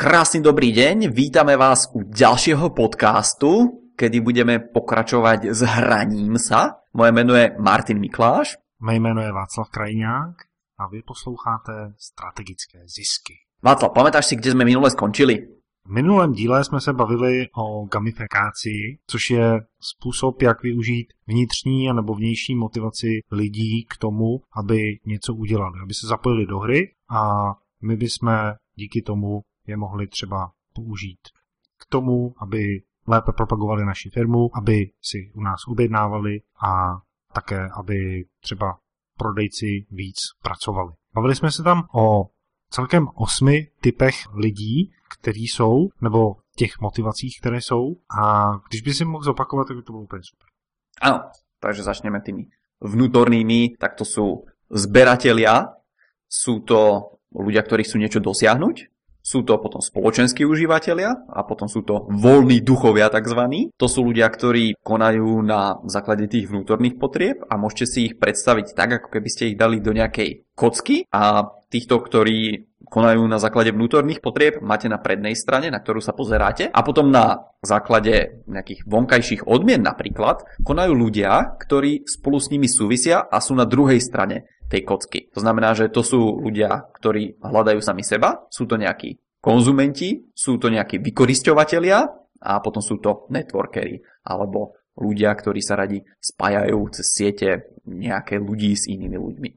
Krásny dobrý deň, vítame vás u ďalšieho podcastu, kedy budeme pokračovať s hraním sa. Moje meno je Martin Mikláš. Moje jméno je Václav Krajňák a vy posloucháte Strategické zisky. Václav, pamätáš si, kde sme minule skončili? V minulém díle jsme se bavili o gamifikaci, což je způsob, jak využít vnitřní nebo vnější motivaci lidí k tomu, aby něco udělali, aby se zapojili do hry a my bychom díky tomu je mohli třeba použít k tomu, aby lépe propagovali naši firmu, aby si u nás objednávali a také, aby třeba prodejci víc pracovali. Bavili jsme se tam o celkem osmi typech lidí, kteří jsou, nebo těch motivacích, které jsou a když by si mohl zopakovat, tak by to bylo úplně super. Áno, takže začneme tými vnútornými, tak to sú zberatelia, sú to ľudia, ktorí chcú niečo dosiahnuť, sú to potom spoločenskí užívateľia a potom sú to voľní duchovia tzv. To sú ľudia, ktorí konajú na základe tých vnútorných potrieb a môžete si ich predstaviť tak, ako keby ste ich dali do nejakej kocky. A týchto, ktorí konajú na základe vnútorných potrieb, máte na prednej strane, na ktorú sa pozeráte. A potom na základe nejakých vonkajších odmien napríklad konajú ľudia, ktorí spolu s nimi súvisia a sú na druhej strane tej kocky. To znamená, že to sú ľudia, ktorí hľadajú sami seba, sú to nejakí konzumenti, sú to nejakí vykorisťovateľia a potom sú to networkery alebo ľudia, ktorí sa radi spájajú cez siete nejaké ľudí s inými ľuďmi.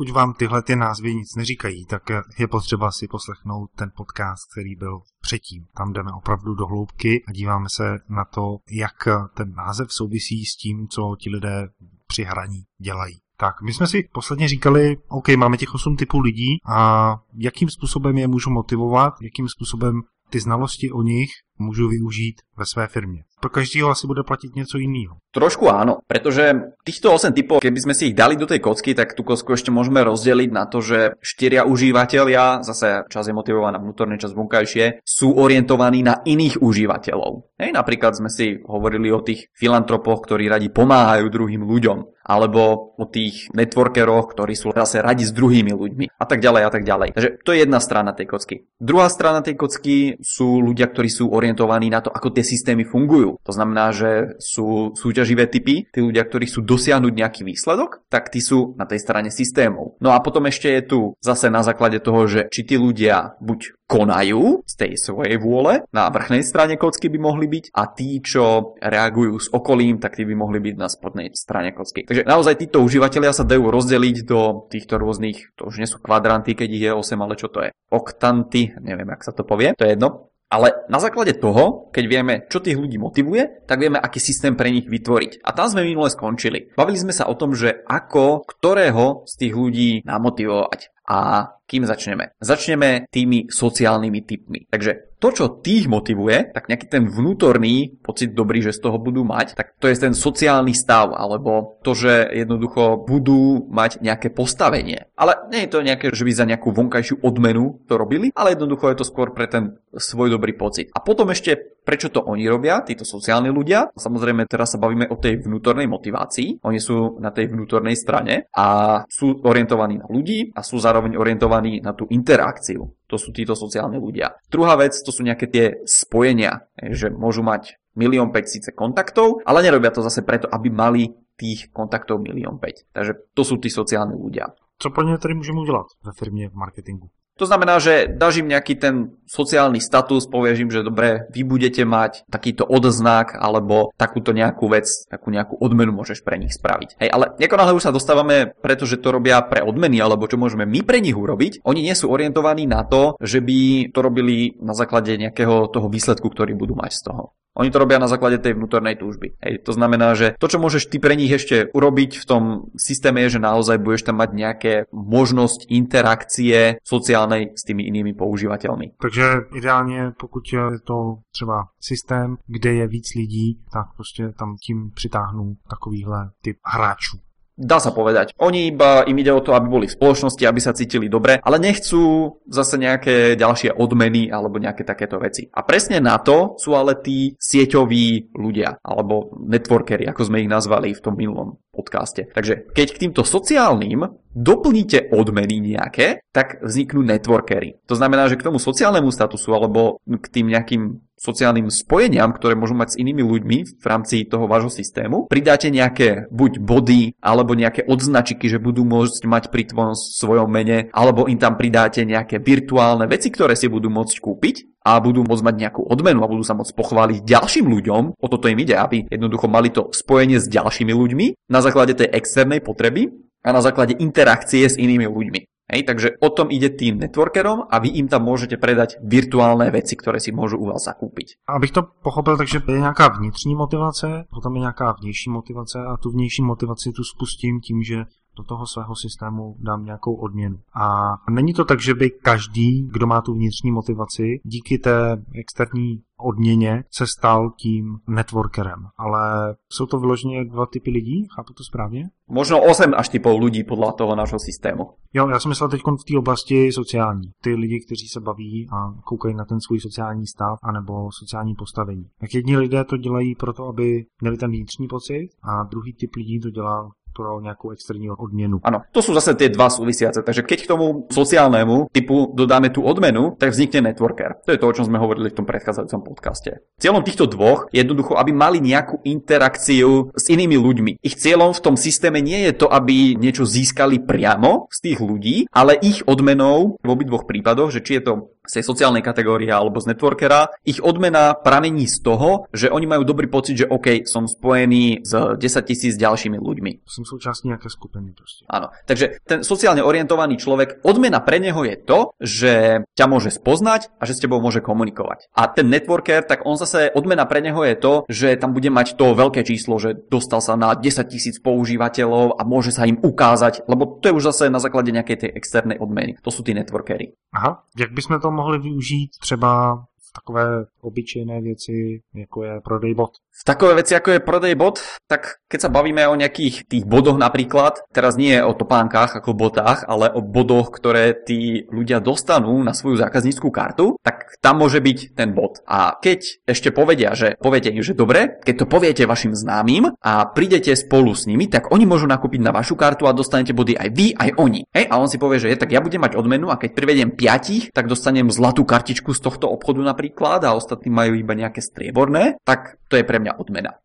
Pokud vám tyhle ty názvy nic neříkají, tak je potřeba si poslechnout ten podcast, který byl předtím. Tam jdeme opravdu do hloubky a díváme se na to, jak ten název souvisí s tím, co ti lidé při hraní dělají. Tak, my jsme si posledně říkali, OK, máme těch 8 typů lidí a jakým způsobem je můžu motivovat, jakým způsobem ty znalosti o nich můžu využít ve své firmě. Pro každého asi bude platit něco jiného. Trošku áno, pretože týchto 8 typov, keby sme si ich dali do tej kocky, tak tú kocku ešte môžeme rozdeliť na to, že štyria užívateľia, zase čas je motivovaná vnútorne, čas vonkajšie, sú orientovaní na iných užívateľov. Hej, napríklad sme si hovorili o tých filantropoch, ktorí radi pomáhajú druhým ľuďom alebo o tých networkeroch, ktorí sú zase radi s druhými ľuďmi a tak ďalej a tak ďalej. Takže to je jedna strana tej kocky. Druhá strana tej kocky sú ľudia, ktorí sú orientovaní na to, ako tie systémy fungujú. To znamená, že sú súťaživé typy, tí ľudia, ktorí sú dosiahnuť nejaký výsledok, tak tí sú na tej strane systémov. No a potom ešte je tu zase na základe toho, že či tí ľudia buď konajú z tej svojej vôle, na vrchnej strane kocky by mohli byť a tí, čo reagujú s okolím, tak tí by mohli byť na spodnej strane kocky. Takže naozaj títo užívateľia sa dajú rozdeliť do týchto rôznych, to už nie sú kvadranty, keď ich je 8, ale čo to je? Oktanty, neviem, ak sa to povie, to je jedno. Ale na základe toho, keď vieme, čo tých ľudí motivuje, tak vieme, aký systém pre nich vytvoriť. A tam sme minule skončili. Bavili sme sa o tom, že ako ktorého z tých ľudí namotivovať. A kým začneme? Začneme tými sociálnymi typmi. Takže to, čo tých motivuje, tak nejaký ten vnútorný pocit dobrý, že z toho budú mať, tak to je ten sociálny stav, alebo to, že jednoducho budú mať nejaké postavenie. Ale nie je to nejaké, že by za nejakú vonkajšiu odmenu to robili, ale jednoducho je to skôr pre ten svoj dobrý pocit. A potom ešte, prečo to oni robia, títo sociálni ľudia. Samozrejme, teraz sa bavíme o tej vnútornej motivácii. Oni sú na tej vnútornej strane a sú orientovaní na ľudí a sú zároveň orientovaní na tú interakciu. To sú títo sociálni ľudia. Druhá vec, to sú nejaké tie spojenia, že môžu mať milión 5 síce kontaktov, ale nerobia to zase preto, aby mali tých kontaktov milión 5. Takže to sú tí sociálni ľudia. Co pro ně tedy můžeme udělat ve firmě v marketingu? To znamená, že dáš im nejaký ten sociálny status, povieš im, že dobre, vy budete mať takýto odznak alebo takúto nejakú vec, takú nejakú odmenu môžeš pre nich spraviť. Hej, ale nekonáhle už sa dostávame, pretože to robia pre odmeny alebo čo môžeme my pre nich urobiť, oni nie sú orientovaní na to, že by to robili na základe nejakého toho výsledku, ktorý budú mať z toho. Oni to robia na základe tej vnútornej túžby. Hej, to znamená, že to, čo môžeš ty pre nich ešte urobiť v tom systéme je, že naozaj budeš tam mať nejaké možnosť interakcie sociálnej s tými inými používateľmi. Takže ideálně, pokud je to třeba systém, kde je víc lidí, tak prostě tam tím přitáhnu takovýhle typ hráčů. Dá sa povedať. Oni iba im ide o to, aby boli v spoločnosti, aby sa cítili dobre, ale nechcú zase nejaké ďalšie odmeny alebo nejaké takéto veci. A presne na to sú ale tí sieťoví ľudia, alebo networkery, ako sme ich nazvali v tom minulom podcaste. Takže keď k týmto sociálnym doplníte odmeny nejaké, tak vzniknú networkery. To znamená, že k tomu sociálnemu statusu alebo k tým nejakým sociálnym spojeniam, ktoré môžu mať s inými ľuďmi v rámci toho vášho systému, pridáte nejaké buď body, alebo nejaké odznačiky, že budú môcť mať pri tvojom svojom mene, alebo im tam pridáte nejaké virtuálne veci, ktoré si budú môcť kúpiť a budú môcť mať nejakú odmenu a budú sa môcť pochváliť ďalším ľuďom. O toto im ide, aby jednoducho mali to spojenie s ďalšími ľuďmi na základe tej externej potreby a na základe interakcie s inými ľuďmi. Hej, takže o tom ide tým networkerom a vy im tam môžete predať virtuálne veci, ktoré si môžu u vás zakúpiť. Abych to pochopil, takže je nějaká vnitřní motivace, potom je nějaká vnější motivace a tu vnější motivaci tu spustím tím, že do toho svého systému dám nějakou odměnu. A není to tak, že by každý, kdo má tu vnitřní motivaci, díky té externí odměně se stal tím networkerem. Ale jsou to vyloženě dva typy lidí, chápu to správně? Možno 8 až typov lidí podle toho našeho systému. Jo, já jsem myslel teď v té oblasti sociální. Ty lidi, kteří se baví a koukají na ten svůj sociální stav anebo sociální postavení. Tak jedni lidé to dělají proto, aby měli ten vnitřní pocit a druhý typ lidí to dělá pro nejakú externí odmenu. Áno, to sú zase tie dva súvisiace. Takže keď k tomu sociálnemu typu dodáme tú odmenu, tak vznikne networker. To je to, o čom sme hovorili v tom predchádzajúcom podcaste. Cieľom týchto dvoch je jednoducho, aby mali nejakú interakciu s inými ľuďmi. Ich cieľom v tom systéme nie je to, aby niečo získali priamo z tých ľudí, ale ich odmenou v obidvoch prípadoch, že či je to z tej sociálnej kategórie alebo z networkera, ich odmena pramení z toho, že oni majú dobrý pocit, že OK, som spojený s 10 tisíc ďalšími ľuďmi. Som súčasť nejaké skupiny proste. Áno, takže ten sociálne orientovaný človek, odmena pre neho je to, že ťa môže spoznať a že s tebou môže komunikovať. A ten networker, tak on zase, odmena pre neho je to, že tam bude mať to veľké číslo, že dostal sa na 10 tisíc používateľov a môže sa im ukázať, lebo to je už zase na základe nejakej tej externej odmeny. To sú tí networkery. Aha, jak by sme to mohli využít třeba takové obyčejné věci, jako je prodej bot. V takové veci, ako je prodej bot, tak keď sa bavíme o nejakých tých bodoch napríklad, teraz nie o topánkach ako botách, ale o bodoch, ktoré tí ľudia dostanú na svoju zákazníckú kartu, tak tam môže byť ten bod. A keď ešte povedia, že poviete im, že dobre, keď to poviete vašim známym a prídete spolu s nimi, tak oni môžu nakúpiť na vašu kartu a dostanete body aj vy, aj oni. Hej, a on si povie, že je, tak ja budem mať odmenu a keď privediem piatich, tak dostanem zlatú kartičku z tohto obchodu napríklad a ostatní majú iba nejaké strieborné, tak to je pre mňa odmena.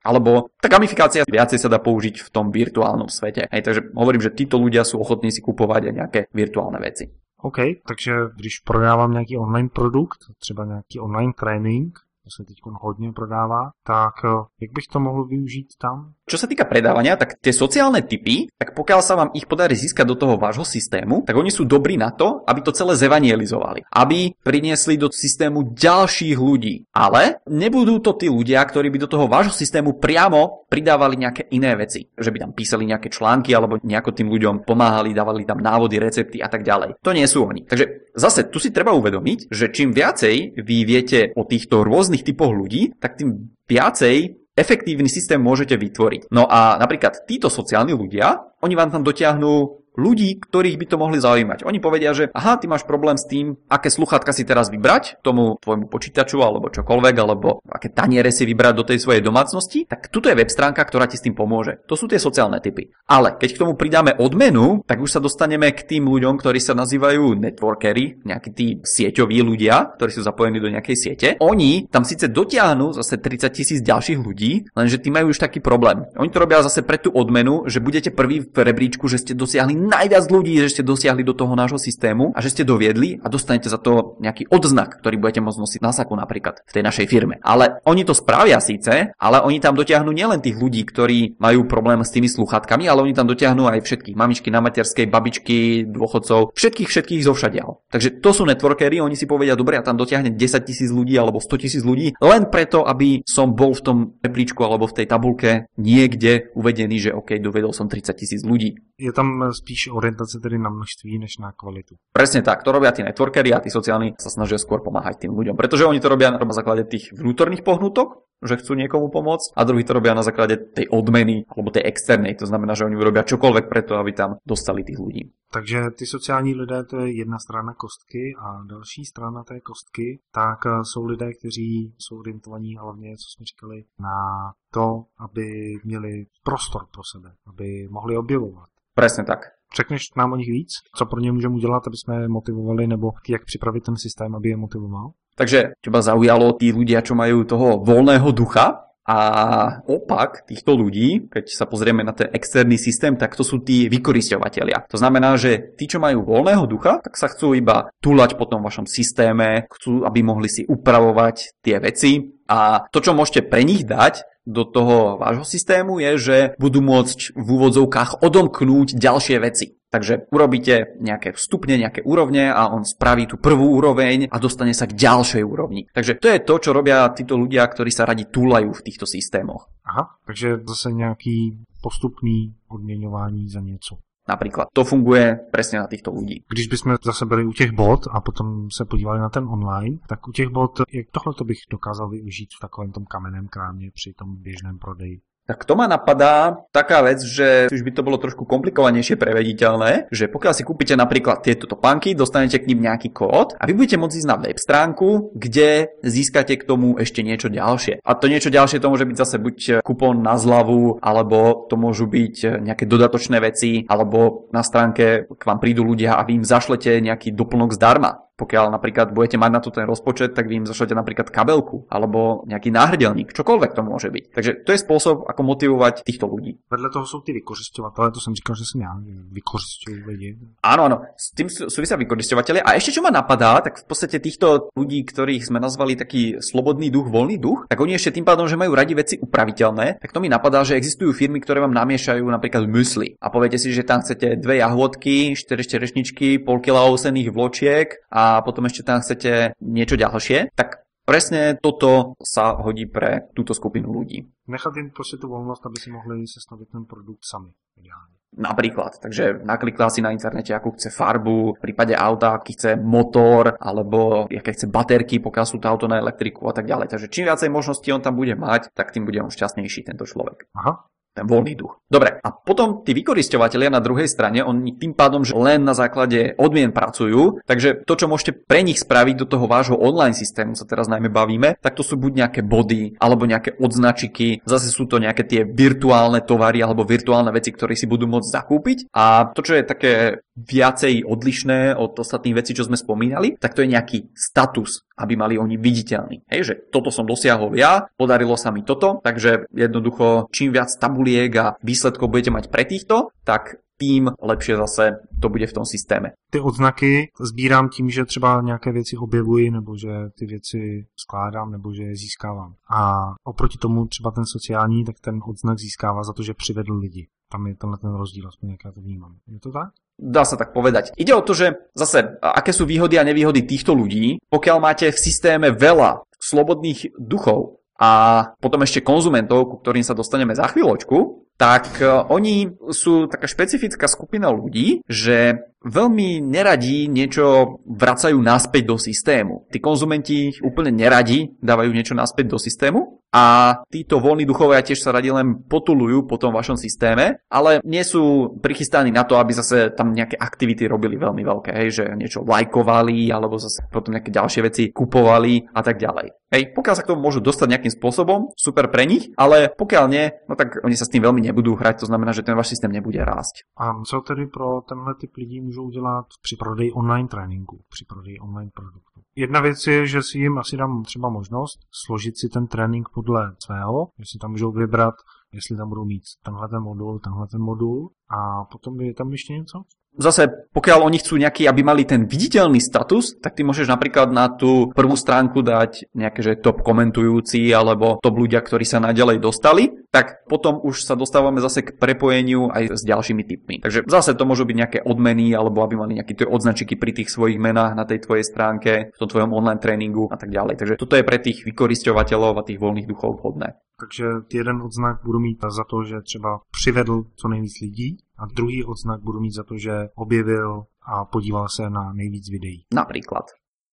Alebo tá gamifikácia viacej sa dá použiť v tom virtuálnom svete. Hej, takže hovorím, že títo ľudia sú ochotní si kupovať aj nejaké virtuálne veci. OK, takže když prodávám nějaký online produkt, třeba nějaký online trénink, to se teď hodně prodává, tak eh, jak bych to mohl využít tam? Čo sa týka predávania, tak tie sociálne typy, tak pokiaľ sa vám ich podarí získať do toho vášho systému, tak oni sú dobrí na to, aby to celé zevangelizovali. Aby priniesli do systému ďalších ľudí. Ale nebudú to tí ľudia, ktorí by do toho vášho systému priamo pridávali nejaké iné veci. Že by tam písali nejaké články alebo nejako tým ľuďom pomáhali, dávali tam návody, recepty a tak ďalej. To nie sú oni. Takže zase tu si treba uvedomiť, že čím viacej vy viete o týchto rôznych typoch ľudí, tak tým viacej efektívny systém môžete vytvoriť. No a napríklad títo sociálni ľudia, oni vám tam dotiahnu ľudí, ktorých by to mohli zaujímať. Oni povedia, že aha, ty máš problém s tým, aké sluchátka si teraz vybrať tomu tvojmu počítaču alebo čokoľvek, alebo aké taniere si vybrať do tej svojej domácnosti, tak tuto je web stránka, ktorá ti s tým pomôže. To sú tie sociálne typy. Ale keď k tomu pridáme odmenu, tak už sa dostaneme k tým ľuďom, ktorí sa nazývajú networkery, nejakí tí sieťoví ľudia, ktorí sú zapojení do nejakej siete. Oni tam síce dotiahnu zase 30 tisíc ďalších ľudí, lenže tí majú už taký problém. Oni to robia zase pre tú odmenu, že budete prvý v rebríčku, že ste dosiahli najviac ľudí, že ste dosiahli do toho nášho systému a že ste doviedli a dostanete za to nejaký odznak, ktorý budete môcť nosiť na saku napríklad v tej našej firme. Ale oni to spravia síce, ale oni tam dotiahnu nielen tých ľudí, ktorí majú problém s tými sluchatkami, ale oni tam dotiahnu aj všetkých mamičky na materskej, babičky, dôchodcov, všetkých, všetkých zo všadiaľ. Takže to sú networkery, oni si povedia, dobre, ja tam dotiahnem 10 tisíc ľudí alebo 100 tisíc ľudí, len preto, aby som bol v tom replíčku alebo v tej tabulke niekde uvedený, že OK, dovedol som 30 tisíc ľudí. Je tam spíš spíš orientace tedy na množství než na kvalitu. Presne tak, to robia tí networkery a tí sociálni sa snažia skôr pomáhať tým ľuďom, pretože oni to robia na základe tých vnútorných pohnutok, že chcú niekomu pomôcť a druhý to robia na základe tej odmeny alebo tej externej, to znamená, že oni urobia čokoľvek preto, aby tam dostali tých ľudí. Takže ty sociální lidé to je jedna strana kostky a další strana té kostky, tak eh, jsou lidé, kteří jsou orientovaní hlavně, co jsme říkali, na to, aby měli prostor pro sebe, aby mohli objevovat. Presne tak. Řekneš nám o nich víc? Co pro ně můžeme udělat, aby jsme motivovali, nebo jak připravit ten systém, aby je motivoval? Takže teba zaujalo tí ľudia, čo majú toho voľného ducha, a opak týchto ľudí, keď sa pozrieme na ten externý systém, tak to sú tí vykoristovateľia. To znamená, že tí, čo majú voľného ducha, tak sa chcú iba túlať po tom vašom systéme, chcú, aby mohli si upravovať tie veci a to, čo môžete pre nich dať, do toho vášho systému je, že budú môcť v úvodzovkách odomknúť ďalšie veci. Takže urobíte nejaké vstupne, nejaké úrovne a on spraví tú prvú úroveň a dostane sa k ďalšej úrovni. Takže to je to, čo robia títo ľudia, ktorí sa radi túlajú v týchto systémoch. Aha, takže zase nejaký postupný odměňování za něco. Napríklad. To funguje presne na týchto ľudí. Když bychom zase byli u těch bod a potom se podívali na ten online, tak u těch bod, jak tohle to bych dokázal využít v takovém tom kamenném krámě při tom běžném prodeji? Tak to ma napadá taká vec, že už by to bolo trošku komplikovanejšie prevediteľné, že pokiaľ si kúpite napríklad tieto topánky, dostanete k ním nejaký kód a vy budete môcť ísť na web stránku, kde získate k tomu ešte niečo ďalšie. A to niečo ďalšie to môže byť zase buď kupón na zľavu, alebo to môžu byť nejaké dodatočné veci, alebo na stránke k vám prídu ľudia a vy im zašlete nejaký doplnok zdarma. Pokiaľ napríklad budete mať na to ten rozpočet, tak vy im zašlete napríklad kabelku alebo nejaký náhrdelník, čokoľvek to môže byť. Takže to je spôsob, ako motivovať týchto ľudí. Vedle toho sú tí vykořišťovateľe, to som říkal, že ja, vykořišťujú ľudí. Áno, áno, s tým súvisia vykořišťovateľe. A ešte čo ma napadá, tak v podstate týchto ľudí, ktorých sme nazvali taký slobodný duch, voľný duch, tak oni ešte tým pádom, že majú radi veci upraviteľné, tak to mi napadá, že existujú firmy, ktoré vám namiešajú napríklad mysli. A poviete si, že tam chcete dve jahôdky, 4 šterešničky, pol kila ovsených vločiek a a potom ešte tam chcete niečo ďalšie, tak presne toto sa hodí pre túto skupinu ľudí. Nechať im proste tú voľnosť, aby si mohli sestaviť ten produkt sami. Ideálne. Napríklad, takže naklikla si na internete, akú chce farbu, v prípade auta, aký chce motor, alebo aké chce baterky, pokiaľ sú to auto na elektriku a tak ďalej. Takže čím viacej možností on tam bude mať, tak tým bude on šťastnejší tento človek. Aha, ten voľný duch. Dobre, a potom tí vykoristovateľia na druhej strane, oni tým pádom, že len na základe odmien pracujú, takže to, čo môžete pre nich spraviť do toho vášho online systému, sa teraz najmä bavíme, tak to sú buď nejaké body, alebo nejaké odznačiky, zase sú to nejaké tie virtuálne tovary alebo virtuálne veci, ktoré si budú môcť zakúpiť. A to, čo je také viacej odlišné od ostatných vecí, čo sme spomínali, tak to je nejaký status, aby mali oni viditeľný. Hej, že toto som dosiahol ja, podarilo sa mi toto, takže jednoducho čím viac tabuliek a výsledkov budete mať pre týchto, tak tým lepšie zase to bude v tom systéme. Ty odznaky sbírám tím, že třeba nějaké věci objevuji, nebo že ty věci skládám, nebo že je získávám. A oproti tomu třeba ten sociální, tak ten odznak získává za to, že přivedl lidi. Tam je tenhle ten rozdíl, aspoň jak ja to vnímam. Je to tak? Dá sa tak povedať. Ide o to, že zase, aké sú výhody a nevýhody týchto ľudí, pokiaľ máte v systéme veľa slobodných duchov a potom ešte konzumentov, ku ktorým sa dostaneme za chvíľočku, tak e, oni sú taká špecifická skupina ľudí, že veľmi neradí niečo vracajú naspäť do systému. Tí konzumenti úplne neradi dávajú niečo naspäť do systému a títo voľní duchovia tiež sa radi len potulujú po tom vašom systéme, ale nie sú prichystaní na to, aby zase tam nejaké aktivity robili veľmi veľké, hej, že niečo lajkovali alebo zase potom nejaké ďalšie veci kupovali a tak ďalej. Hej, pokiaľ sa k tomu môžu dostať nejakým spôsobom, super pre nich, ale pokiaľ nie, no tak oni sa s tým veľmi nebudú hrať, to znamená, že ten váš systém nebude rásť. A co tedy pro tenhle typ lidí můžou dělat při prodeji online tréninku, při prodeji online produktu? Jedna věc je, že si jim asi dám třeba možnost složit si ten trénink podle svého, že si tam můžou vybrat, jestli tam budou mít tenhle ten modul, tenhle ten modul a potom je tam ještě něco? Zase, pokiaľ oni chcú nejaký, aby mali ten viditeľný status, tak ty môžeš napríklad na tú prvú stránku dať nejaké, že top komentujúci alebo top ľudia, ktorí sa naďalej dostali, tak potom už sa dostávame zase k prepojeniu aj s ďalšími typmi. Takže zase to môžu byť nejaké odmeny alebo aby mali nejaké tie odznačiky pri tých svojich menách na tej tvojej stránke, v tom tvojom online tréningu a tak ďalej. Takže toto je pre tých vykoristovateľov a tých voľných duchov vhodné. Takže jeden odznak budu mít za to, že třeba přivedl co nejvíc lidí a druhý odznak budu mít za to, že objevil a podíval se na nejvíc videí. Napríklad.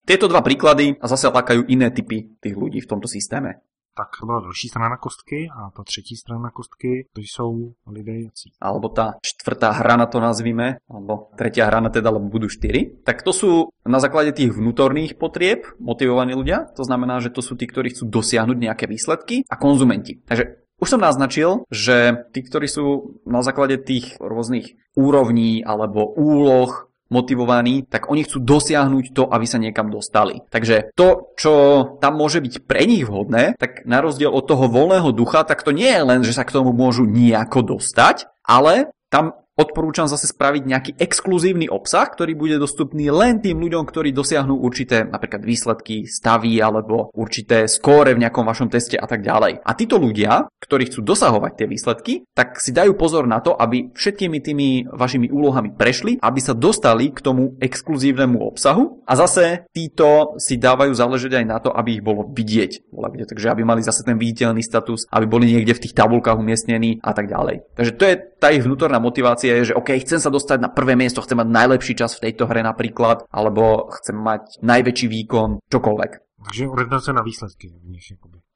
Tieto dva príklady zase lákajú iné typy tých ľudí v tomto systéme tak to byla další strana kostky a ta třetí strana kostky, to jsou lidé jací. Alebo tá čtvrtá hrana to nazvime, alebo tretia hrana teda, lebo budú štyri. Tak to sú na základe tých vnútorných potrieb motivovaní ľudia, to znamená, že to sú tí, ktorí chcú dosiahnuť nejaké výsledky a konzumenti. Takže Už som naznačil, že tí, ktorí sú na základe tých rôznych úrovní alebo úloh motivovaní, tak oni chcú dosiahnuť to, aby sa niekam dostali. Takže to, čo tam môže byť pre nich vhodné, tak na rozdiel od toho voľného ducha, tak to nie je len, že sa k tomu môžu nejako dostať, ale tam Odporúčam zase spraviť nejaký exkluzívny obsah, ktorý bude dostupný len tým ľuďom, ktorí dosiahnu určité napríklad výsledky, stavy alebo určité skóre v nejakom vašom teste a tak ďalej. A títo ľudia, ktorí chcú dosahovať tie výsledky, tak si dajú pozor na to, aby všetkými tými vašimi úlohami prešli, aby sa dostali k tomu exkluzívnemu obsahu a zase títo si dávajú záležať aj na to, aby ich bolo vidieť. Takže aby mali zase ten viditeľný status, aby boli niekde v tých tabulkách umiestnení a tak ďalej. Takže to je tá ich vnútorná motivácia motivácia je, že OK, chcem sa dostať na prvé miesto, chcem mať najlepší čas v tejto hre napríklad, alebo chcem mať najväčší výkon, čokoľvek. Takže orientácia na výsledky.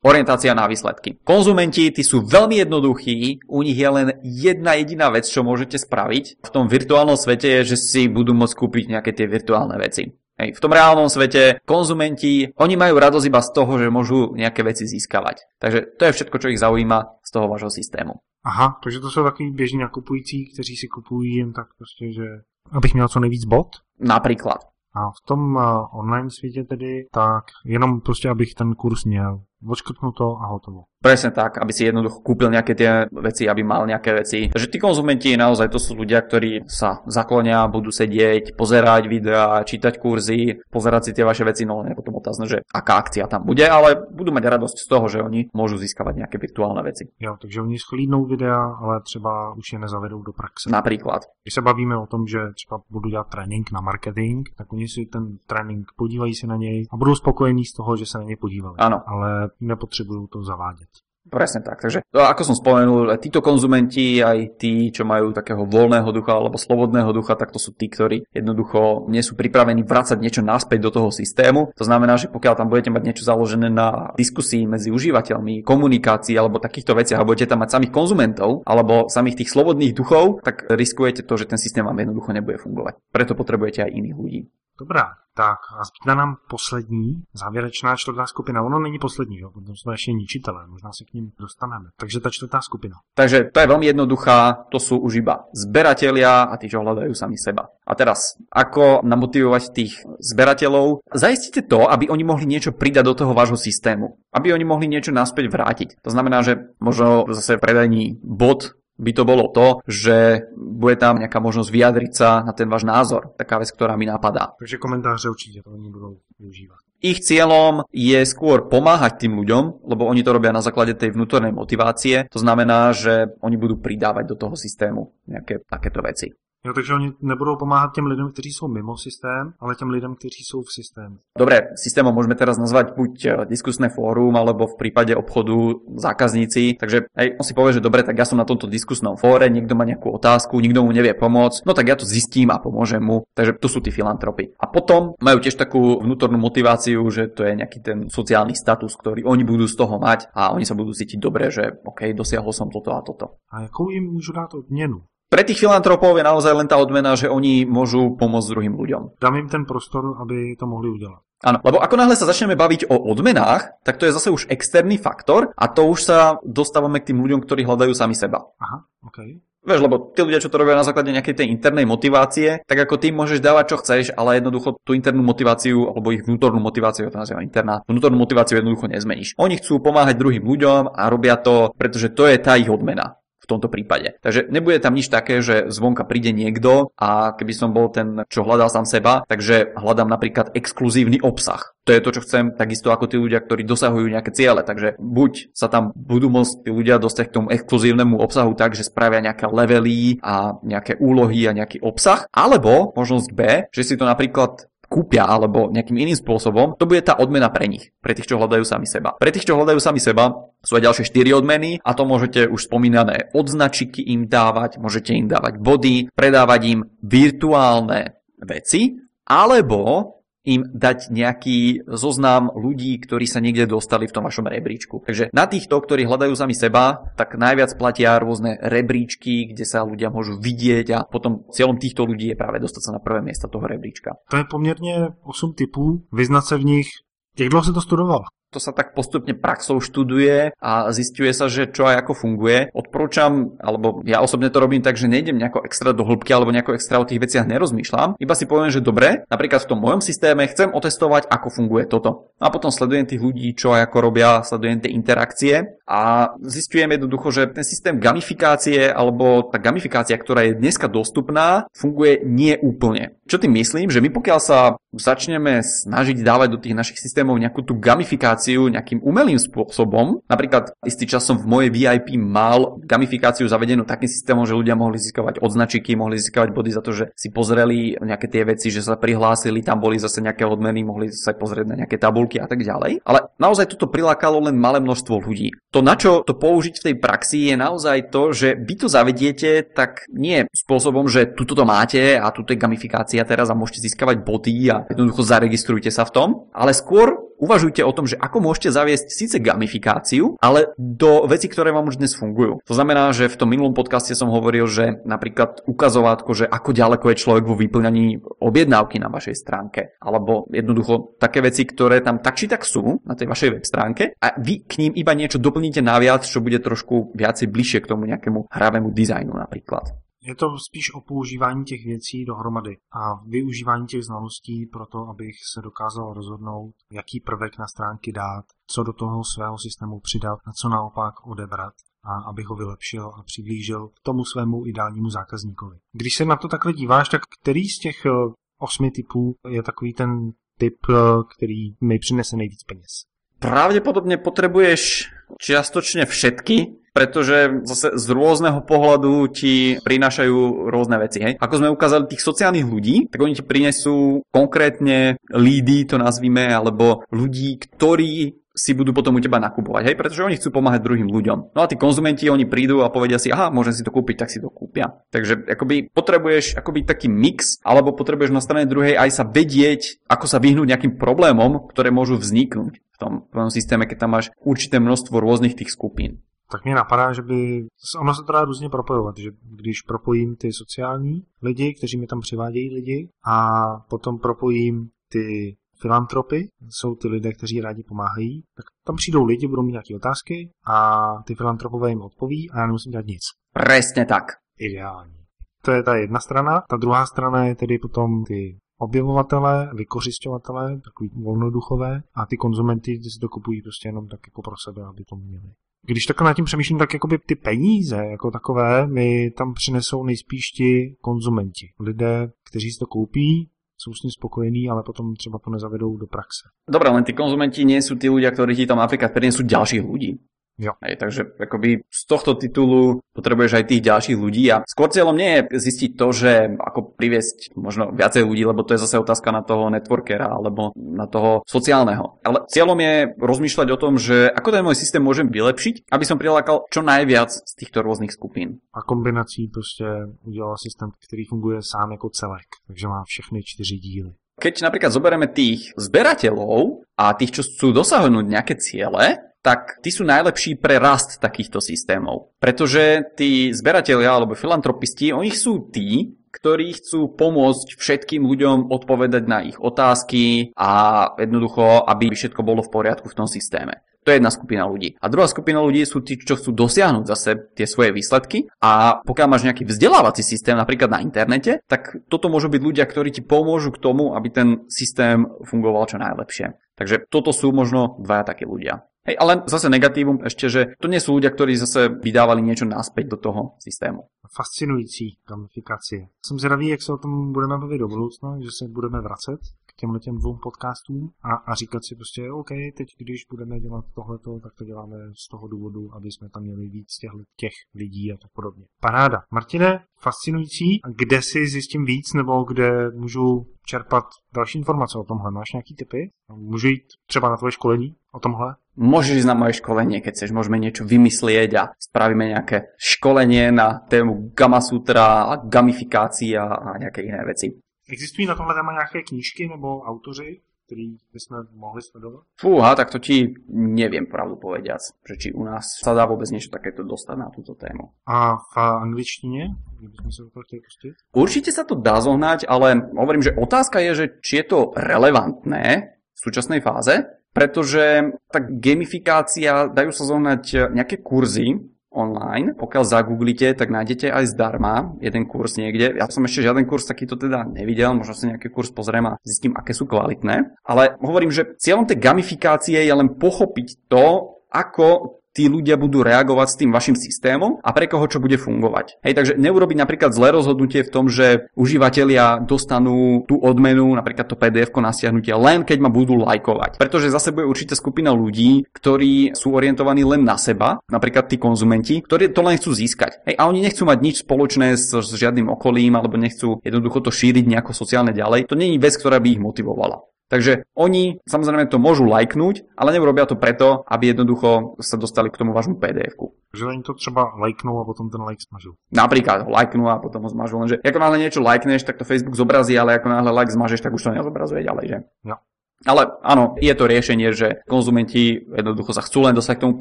Orientácia na výsledky. Konzumenti, tí sú veľmi jednoduchí, u nich je len jedna jediná vec, čo môžete spraviť. V tom virtuálnom svete je, že si budú môcť kúpiť nejaké tie virtuálne veci. Hej, v tom reálnom svete konzumenti, oni majú radosť iba z toho, že môžu nejaké veci získavať. Takže to je všetko, čo ich zaujíma z toho vášho systému. Aha, takže to jsou takový běžní nakupující, kteří si kupují jen tak prostě, že abych měl co nejvíc bod? Například. A v tom uh, online světě tedy, tak jenom prostě, abych ten kurz měl odškrtnuto a hotovo. Presne tak, aby si jednoducho kúpil nejaké tie veci, aby mal nejaké veci. Takže tí konzumenti naozaj to sú ľudia, ktorí sa zaklonia, budú sedieť, pozerať videá, čítať kurzy, pozerať si tie vaše veci, no je potom otázne, že aká akcia tam bude, ale budú mať radosť z toho, že oni môžu získavať nejaké virtuálne veci. Jo, takže oni schlídnou videa, ale třeba už je nezavedou do praxe. Napríklad. Když se bavíme o tom, že třeba budu dělat trénink na marketing, tak oni si ten trénink podívají se na něj a budou spokojení z toho, že se na něj podívali. Ano. Ale nepotrebujú to zavádět. Presne tak. Takže ako som spomenul, títo konzumenti, aj tí, čo majú takého voľného ducha alebo slobodného ducha, tak to sú tí, ktorí jednoducho nie sú pripravení vrácať niečo naspäť do toho systému. To znamená, že pokiaľ tam budete mať niečo založené na diskusii medzi užívateľmi, komunikácii alebo takýchto veciach a budete tam mať samých konzumentov alebo samých tých slobodných duchov, tak riskujete to, že ten systém vám jednoducho nebude fungovať. Preto potrebujete aj iných ľudí. Dobrá, tak a zbývá nám poslední, závěrečná čtvrtá skupina. Ono není poslední, jo, potom jsou ještě ničitelé, možná se k ním dostaneme. Takže ta čtvrtá skupina. Takže to je veľmi jednoduchá, to sú už iba zberatelia a tí, čo hľadajú sami seba. A teraz, ako namotivovať tých zberateľov? Zajistite to, aby oni mohli niečo pridať do toho vášho systému. Aby oni mohli niečo naspäť vrátiť. To znamená, že možno zase predajní bod by to bolo to, že bude tam nejaká možnosť vyjadriť sa na ten váš názor. Taká vec, ktorá mi napadá. Takže komentáře určite to oni budú využívať. Ich cieľom je skôr pomáhať tým ľuďom, lebo oni to robia na základe tej vnútornej motivácie. To znamená, že oni budú pridávať do toho systému nejaké takéto veci. Jo, takže oni nebudou pomáhat těm lidem, kteří jsou mimo systém, ale těm lidem, kteří jsou v systému. Dobre, systémom môžeme teraz nazvať buď e, diskusné fórum, alebo v prípade obchodu zákazníci. Takže aj on si povie, že dobre, tak ja som na tomto diskusnom fóre, niekto má nejakú otázku, nikto mu nevie pomôcť, no tak ja to zistím a pomôžem mu. Takže to sú tí filantropy. A potom majú tiež takú vnútornú motiváciu, že to je nejaký ten sociálny status, ktorý oni budú z toho mať a oni sa budú cítiť dobre, že OK, dosiahol som toto a toto. A jakou im môžu dať odměnu? Pre tých filantropov je naozaj len tá odmena, že oni môžu pomôcť druhým ľuďom. Dám im ten prostor, aby to mohli udelať. Áno, lebo ako náhle sa začneme baviť o odmenách, tak to je zase už externý faktor a to už sa dostávame k tým ľuďom, ktorí hľadajú sami seba. Aha, OK. Vieš, lebo tí ľudia, čo to robia na základe nejakej tej internej motivácie, tak ako ty môžeš dávať, čo chceš, ale jednoducho tú internú motiváciu, alebo ich vnútornú motiváciu, to nazýva interná, vnútornú motiváciu jednoducho nezmeníš. Oni chcú pomáhať druhým ľuďom a robia to, pretože to je tá ich odmena tomto prípade. Takže nebude tam nič také, že zvonka príde niekto a keby som bol ten, čo hľadal sám seba, takže hľadám napríklad exkluzívny obsah. To je to, čo chcem, takisto ako tí ľudia, ktorí dosahujú nejaké ciele. Takže buď sa tam budú môcť tí ľudia dostať k tomu exkluzívnemu obsahu tak, že spravia nejaké levely a nejaké úlohy a nejaký obsah, alebo možnosť B, že si to napríklad kúpia alebo nejakým iným spôsobom, to bude tá odmena pre nich, pre tých, čo hľadajú sami seba. Pre tých, čo hľadajú sami seba, sú aj ďalšie 4 odmeny a to môžete už spomínané odznačiky im dávať, môžete im dávať body, predávať im virtuálne veci, alebo im dať nejaký zoznam ľudí, ktorí sa niekde dostali v tom vašom rebríčku. Takže na týchto, ktorí hľadajú sami seba, tak najviac platia rôzne rebríčky, kde sa ľudia môžu vidieť a potom cieľom týchto ľudí je práve dostať sa na prvé miesto toho rebríčka. To je pomerne 8 typů, vyznať sa v nich. Jak dlho si to studoval? To sa tak postupne praxou študuje a zistuje sa, že čo aj ako funguje. Odporúčam, alebo ja osobne to robím tak, že nejdem nejako extra do hĺbky alebo nejako extra o tých veciach nerozmýšľam. Iba si poviem, že dobre, napríklad v tom mojom systéme chcem otestovať, ako funguje toto. A potom sledujem tých ľudí, čo aj ako robia, sledujem tie interakcie a zistujem jednoducho, že ten systém gamifikácie alebo tá gamifikácia, ktorá je dneska dostupná, funguje nie úplne. Čo tým myslím, že my pokiaľ sa začneme snažiť dávať do tých našich systémov nejakú tú gamifikáciu nejakým umelým spôsobom, napríklad istý čas som v mojej VIP mal gamifikáciu zavedenú takým systémom, že ľudia mohli získavať odznačiky, mohli získavať body za to, že si pozreli nejaké tie veci, že sa prihlásili, tam boli zase nejaké odmeny, mohli sa pozrieť na nejaké tabulky a tak ďalej. Ale naozaj toto prilákalo len malé množstvo ľudí. To, na čo to použiť v tej praxi, je naozaj to, že vy to zavediete tak nie spôsobom, že tuto to máte a tuto je gamifikácia teraz a môžete získavať body a jednoducho zaregistrujte sa v tom, ale skôr uvažujte o tom, že ako môžete zaviesť síce gamifikáciu, ale do veci, ktoré vám už dnes fungujú. To znamená, že v tom minulom podcaste som hovoril, že napríklad ukazovátko, že ako ďaleko je človek vo vyplňaní objednávky na vašej stránke, alebo jednoducho také veci, ktoré tam tak či tak sú na tej vašej web stránke a vy k ním iba niečo doplníte naviac, čo bude trošku viacej bližšie k tomu nejakému hravému dizajnu napríklad. Je to spíš o používání těch věcí dohromady a využívání těch znalostí pro to, abych se dokázal rozhodnout, jaký prvek na stránky dát, co do toho svého systému přidat a co naopak odebrat a abych ho vylepšil a přiblížil tomu svému ideálnímu zákazníkovi. Když se na to takhle díváš, tak který z těch eh, osmi typů je takový ten typ, eh, který mi přinese nejvíc peněz? Pravdepodobne potrebuješ čiastočne všetky, pretože zase z rôzneho pohľadu ti prinášajú rôzne veci. Hej? Ako sme ukázali tých sociálnych ľudí, tak oni ti prinesú konkrétne lídy, to nazvime, alebo ľudí, ktorí si budú potom u teba nakupovať, hej, pretože oni chcú pomáhať druhým ľuďom. No a tí konzumenti, oni prídu a povedia si, aha, môžem si to kúpiť, tak si to kúpia. Takže akoby potrebuješ akoby taký mix, alebo potrebuješ na strane druhej aj sa vedieť, ako sa vyhnúť nejakým problémom, ktoré môžu vzniknúť v tom, v tom systéme, keď tam máš určité množstvo rôznych tých skupín tak mě napadá, že by, ono se to dá různě propojovat, že když propojím ty sociální lidi, kteří mi tam přivádějí lidi a potom propojím ty filantropy, jsou ty lidé, kteří rádi pomáhají, tak tam přijdou lidi, budou mít nějaké otázky a ty filantropové jim odpoví a já nemusím dělat nic. Přesně tak. Ideální. To je ta jedna strana. Ta druhá strana je tedy potom ty objevovatele, vykořišťovatele, takový volnoduchové a ty konzumenty si to kupují prostě jenom tak jako pro sebe, aby to měli. Když takhle nad tím přemýšlím, tak jakoby ty peníze jako takové mi tam přinesou nejspíš ti konzumenti. Lidé, kteří si to koupí, sú s tým spokojení, ale potom třeba to nezavedou do praxe. Dobre, len tí konzumenti nie sú tí ľudia, ktorí ti tam napríklad prinesú ďalších ľudí. Jo. Hej, takže akoby z tohto titulu potrebuješ aj tých ďalších ľudí a skôr cieľom nie je zistiť to, že ako priviesť možno viacej ľudí, lebo to je zase otázka na toho networkera alebo na toho sociálneho. Ale cieľom je rozmýšľať o tom, že ako ten môj systém môžem vylepšiť, aby som prilákal čo najviac z týchto rôznych skupín. A kombinací prostě udělal systém, který funguje sám jako celek, takže má všechny čtyři díly. Keď napríklad zoberieme tých zberateľov a tých, čo chcú dosahnuť nejaké ciele, tak tí sú najlepší pre rast takýchto systémov. Pretože tí zberatelia alebo filantropisti, oni sú tí, ktorí chcú pomôcť všetkým ľuďom odpovedať na ich otázky a jednoducho, aby všetko bolo v poriadku v tom systéme. To je jedna skupina ľudí. A druhá skupina ľudí sú tí, čo chcú dosiahnuť zase tie svoje výsledky. A pokiaľ máš nejaký vzdelávací systém, napríklad na internete, tak toto môžu byť ľudia, ktorí ti pomôžu k tomu, aby ten systém fungoval čo najlepšie. Takže toto sú možno dvaja takí ľudia. Hej, ale zase negatívum ešte, že to nie sú ľudia, ktorí zase vydávali niečo naspäť do toho systému. Fascinující gamifikace. Jsem zvědavý, jak se o tom budeme bavit do budoucna, že se budeme vracet k těmhle těm dvou podcastům a, a říkat si prostě, OK, teď když budeme dělat tohleto, tak to děláme z toho důvodu, aby jsme tam měli víc těch, těch lidí a tak podobně. Paráda. Martine, fascinující. Kde si zjistím víc nebo kde můžu čerpat další informace o tomhle? Máš nějaký typy? Můžu jít třeba na tvoje školení o tomhle? Môžeš ísť na moje školenie, keď chceš, môžeme niečo vymyslieť a spravíme nejaké školenie na tému Gamma Sutra a gamifikácia a nejaké iné veci. Existují na tohle téma nějaké knížky nebo autoři, který bychom mohli sledovat? Fúha, tak to ti neviem pravdu povediac, že či u nás sa dá vôbec niečo takéto dostať na túto tému. A v angličtině? Kdybychom sa chtěli pustit? Určite sa to dá zohnať, ale hovorím, že otázka je, že či je to relevantné v súčasnej fáze, pretože tá gamifikácia, dajú sa zohnať nejaké kurzy, online. Pokiaľ zagooglite, tak nájdete aj zdarma jeden kurz niekde. Ja som ešte žiaden kurz takýto teda nevidel, možno si nejaký kurz pozriem a zistím, aké sú kvalitné. Ale hovorím, že cieľom tej gamifikácie je len pochopiť to, ako tí ľudia budú reagovať s tým vašim systémom a pre koho čo bude fungovať. Hej, takže neurobiť napríklad zlé rozhodnutie v tom, že užívateľia dostanú tú odmenu, napríklad to pdf na stiahnutie, len keď ma budú lajkovať. Pretože zase bude určitá skupina ľudí, ktorí sú orientovaní len na seba, napríklad tí konzumenti, ktorí to len chcú získať. Hej, a oni nechcú mať nič spoločné s, s žiadnym okolím alebo nechcú jednoducho to šíriť nejako sociálne ďalej. To je vec, ktorá by ich motivovala. Takže oni samozrejme to môžu lajknúť, ale neurobia to preto, aby jednoducho sa dostali k tomu vášmu PDF-ku. Že oni to třeba lajknú a potom ten like zmažu. Napríklad ho lajknú a potom ho zmažu. Lenže ako náhle niečo lajkneš, tak to Facebook zobrazí, ale ako náhle like zmažeš, tak už to nezobrazuje ďalej, že? Jo. Ale áno, je to riešenie, že konzumenti jednoducho sa chcú len dostať k tomu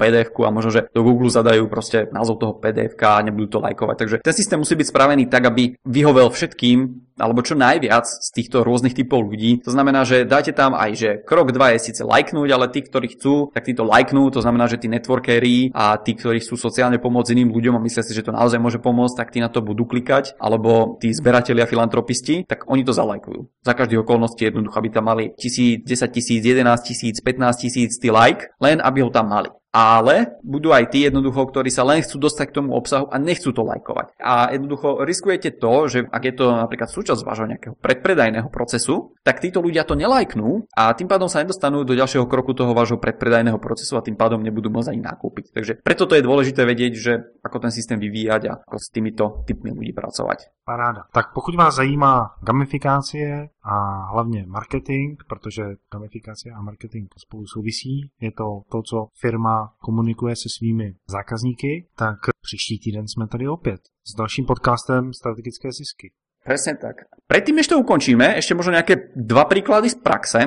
pdf a možno, že do Google zadajú proste názov toho pdf a nebudú to lajkovať. Takže ten systém musí byť spravený tak, aby vyhovel všetkým alebo čo najviac z týchto rôznych typov ľudí. To znamená, že dáte tam aj, že krok 2 je síce lajknúť, ale tí, ktorí chcú, tak tí to lajknú. To znamená, že tí networkery a tí, ktorí chcú sociálne pomôcť iným ľuďom a myslia si, že to naozaj môže pomôcť, tak tí na to budú klikať. Alebo tí zberatelia filantropisti, tak oni to zalajkujú. Za každých okolností jednoducho, aby tam mali 1000, 10 tisíc, 11 tisíc, 15 tisíc tí like, len aby ho tam mali ale budú aj tí jednoducho, ktorí sa len chcú dostať k tomu obsahu a nechcú to lajkovať. A jednoducho riskujete to, že ak je to napríklad súčasť vášho nejakého predpredajného procesu, tak títo ľudia to nelajknú a tým pádom sa nedostanú do ďalšieho kroku toho vášho predpredajného procesu a tým pádom nebudú môcť ani nakúpiť. Takže preto to je dôležité vedieť, že ako ten systém vyvíjať a ako s týmito typmi ľudí pracovať. Paráda. Tak pokud vás zajímá gamifikácie a hlavně marketing, protože gamifikácie a marketing spolu souvisí, je to to, co firma komunikuje se svými zákazníky, tak příští týden jsme tady opět s dalším podcastem Strategické zisky. Presne tak. Predtým, než to ukončíme, ešte možno nejaké dva príklady z praxe,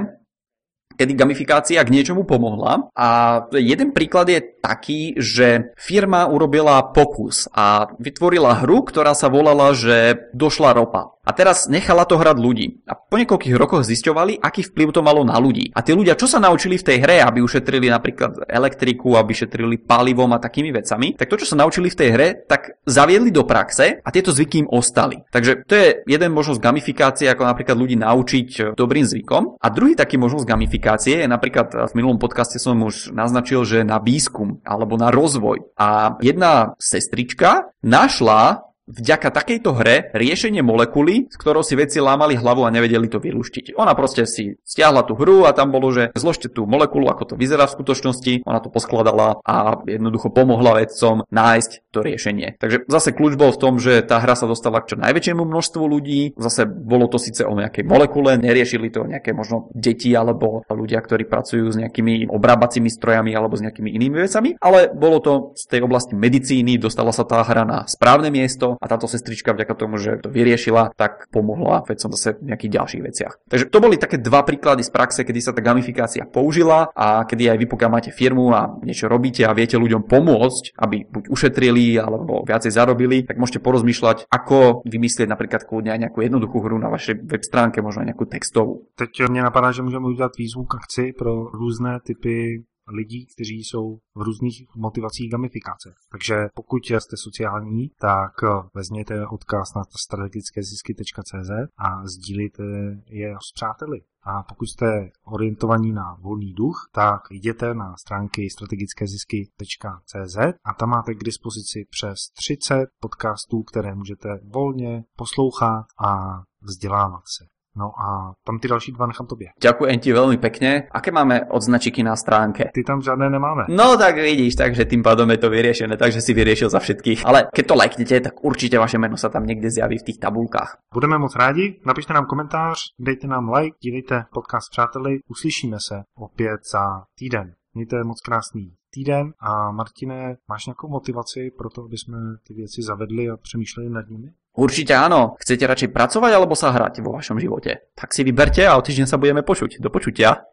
kedy gamifikácia k niečomu pomohla. A jeden príklad je taký, že firma urobila pokus a vytvorila hru, ktorá sa volala, že došla ropa. A teraz nechala to hrať ľudí. A po niekoľkých rokoch zisťovali, aký vplyv to malo na ľudí. A tí ľudia, čo sa naučili v tej hre, aby ušetrili napríklad elektriku, aby šetrili palivom a takými vecami, tak to, čo sa naučili v tej hre, tak zaviedli do praxe a tieto zvyky im ostali. Takže to je jeden možnosť gamifikácie, ako napríklad ľudí naučiť dobrým zvykom. A druhý taký možnosť gamifikácie je napríklad v minulom podcaste som už naznačil, že na výskum alebo na rozvoj. A jedna sestrička našla vďaka takejto hre riešenie molekuly, s ktorou si vedci lámali hlavu a nevedeli to vylúštiť. Ona proste si stiahla tú hru a tam bolo, že zložte tú molekulu, ako to vyzerá v skutočnosti, ona to poskladala a jednoducho pomohla vedcom nájsť to riešenie. Takže zase kľúč bol v tom, že tá hra sa dostala k čo najväčšiemu množstvu ľudí, zase bolo to síce o nejakej molekule, neriešili to nejaké možno deti alebo ľudia, ktorí pracujú s nejakými obrábacími strojami alebo s nejakými inými vecami, ale bolo to z tej oblasti medicíny, dostala sa tá hra na správne miesto, a táto sestrička vďaka tomu, že to vyriešila, tak pomohla vedcom zase v nejakých ďalších veciach. Takže to boli také dva príklady z praxe, kedy sa tá gamifikácia použila a kedy aj vy pokiaľ máte firmu a niečo robíte a viete ľuďom pomôcť, aby buď ušetrili alebo viacej zarobili, tak môžete porozmýšľať, ako vymyslieť napríklad kľudne aj nejakú jednoduchú hru na vašej web stránke, možno aj nejakú textovú. Teď mě napadá, že můžeme udělat výzvu k akci pro různé typy lidí, kteří jsou v různých motivacích gamifikace. Takže pokud jste sociální, tak vezměte odkaz na strategickézisky.cz a sdílíte je s přáteli. A pokud jste orientovaní na volný duch, tak jděte na stránky strategickézisky.cz a tam máte k dispozici přes 30 podcastů, které můžete volně poslouchat a vzdělávat se. No a tam ty další dva nechám tobě. Ďakujem ti veľmi pekne. Aké máme odznačiky na stránke? Ty tam žádné nemáme. No tak vidíš, takže tým pádom je to vyriešené, takže si vyriešil za všetkých. Ale keď to lajknete, tak určite vaše meno sa tam niekde zjaví v tých tabulkách. Budeme moc rádi, napište nám komentář, dejte nám like, dílejte podcast přáteli, uslyšíme se opět za týden. Mějte moc krásný týden a Martine, máš nějakou motivaci pro to, aby jsme ty věci zavedli a přemýšleli nad nimi? Určite áno. Chcete radšej pracovať alebo sa hrať vo vašom živote? Tak si vyberte a o týždeň sa budeme počuť. Do počutia.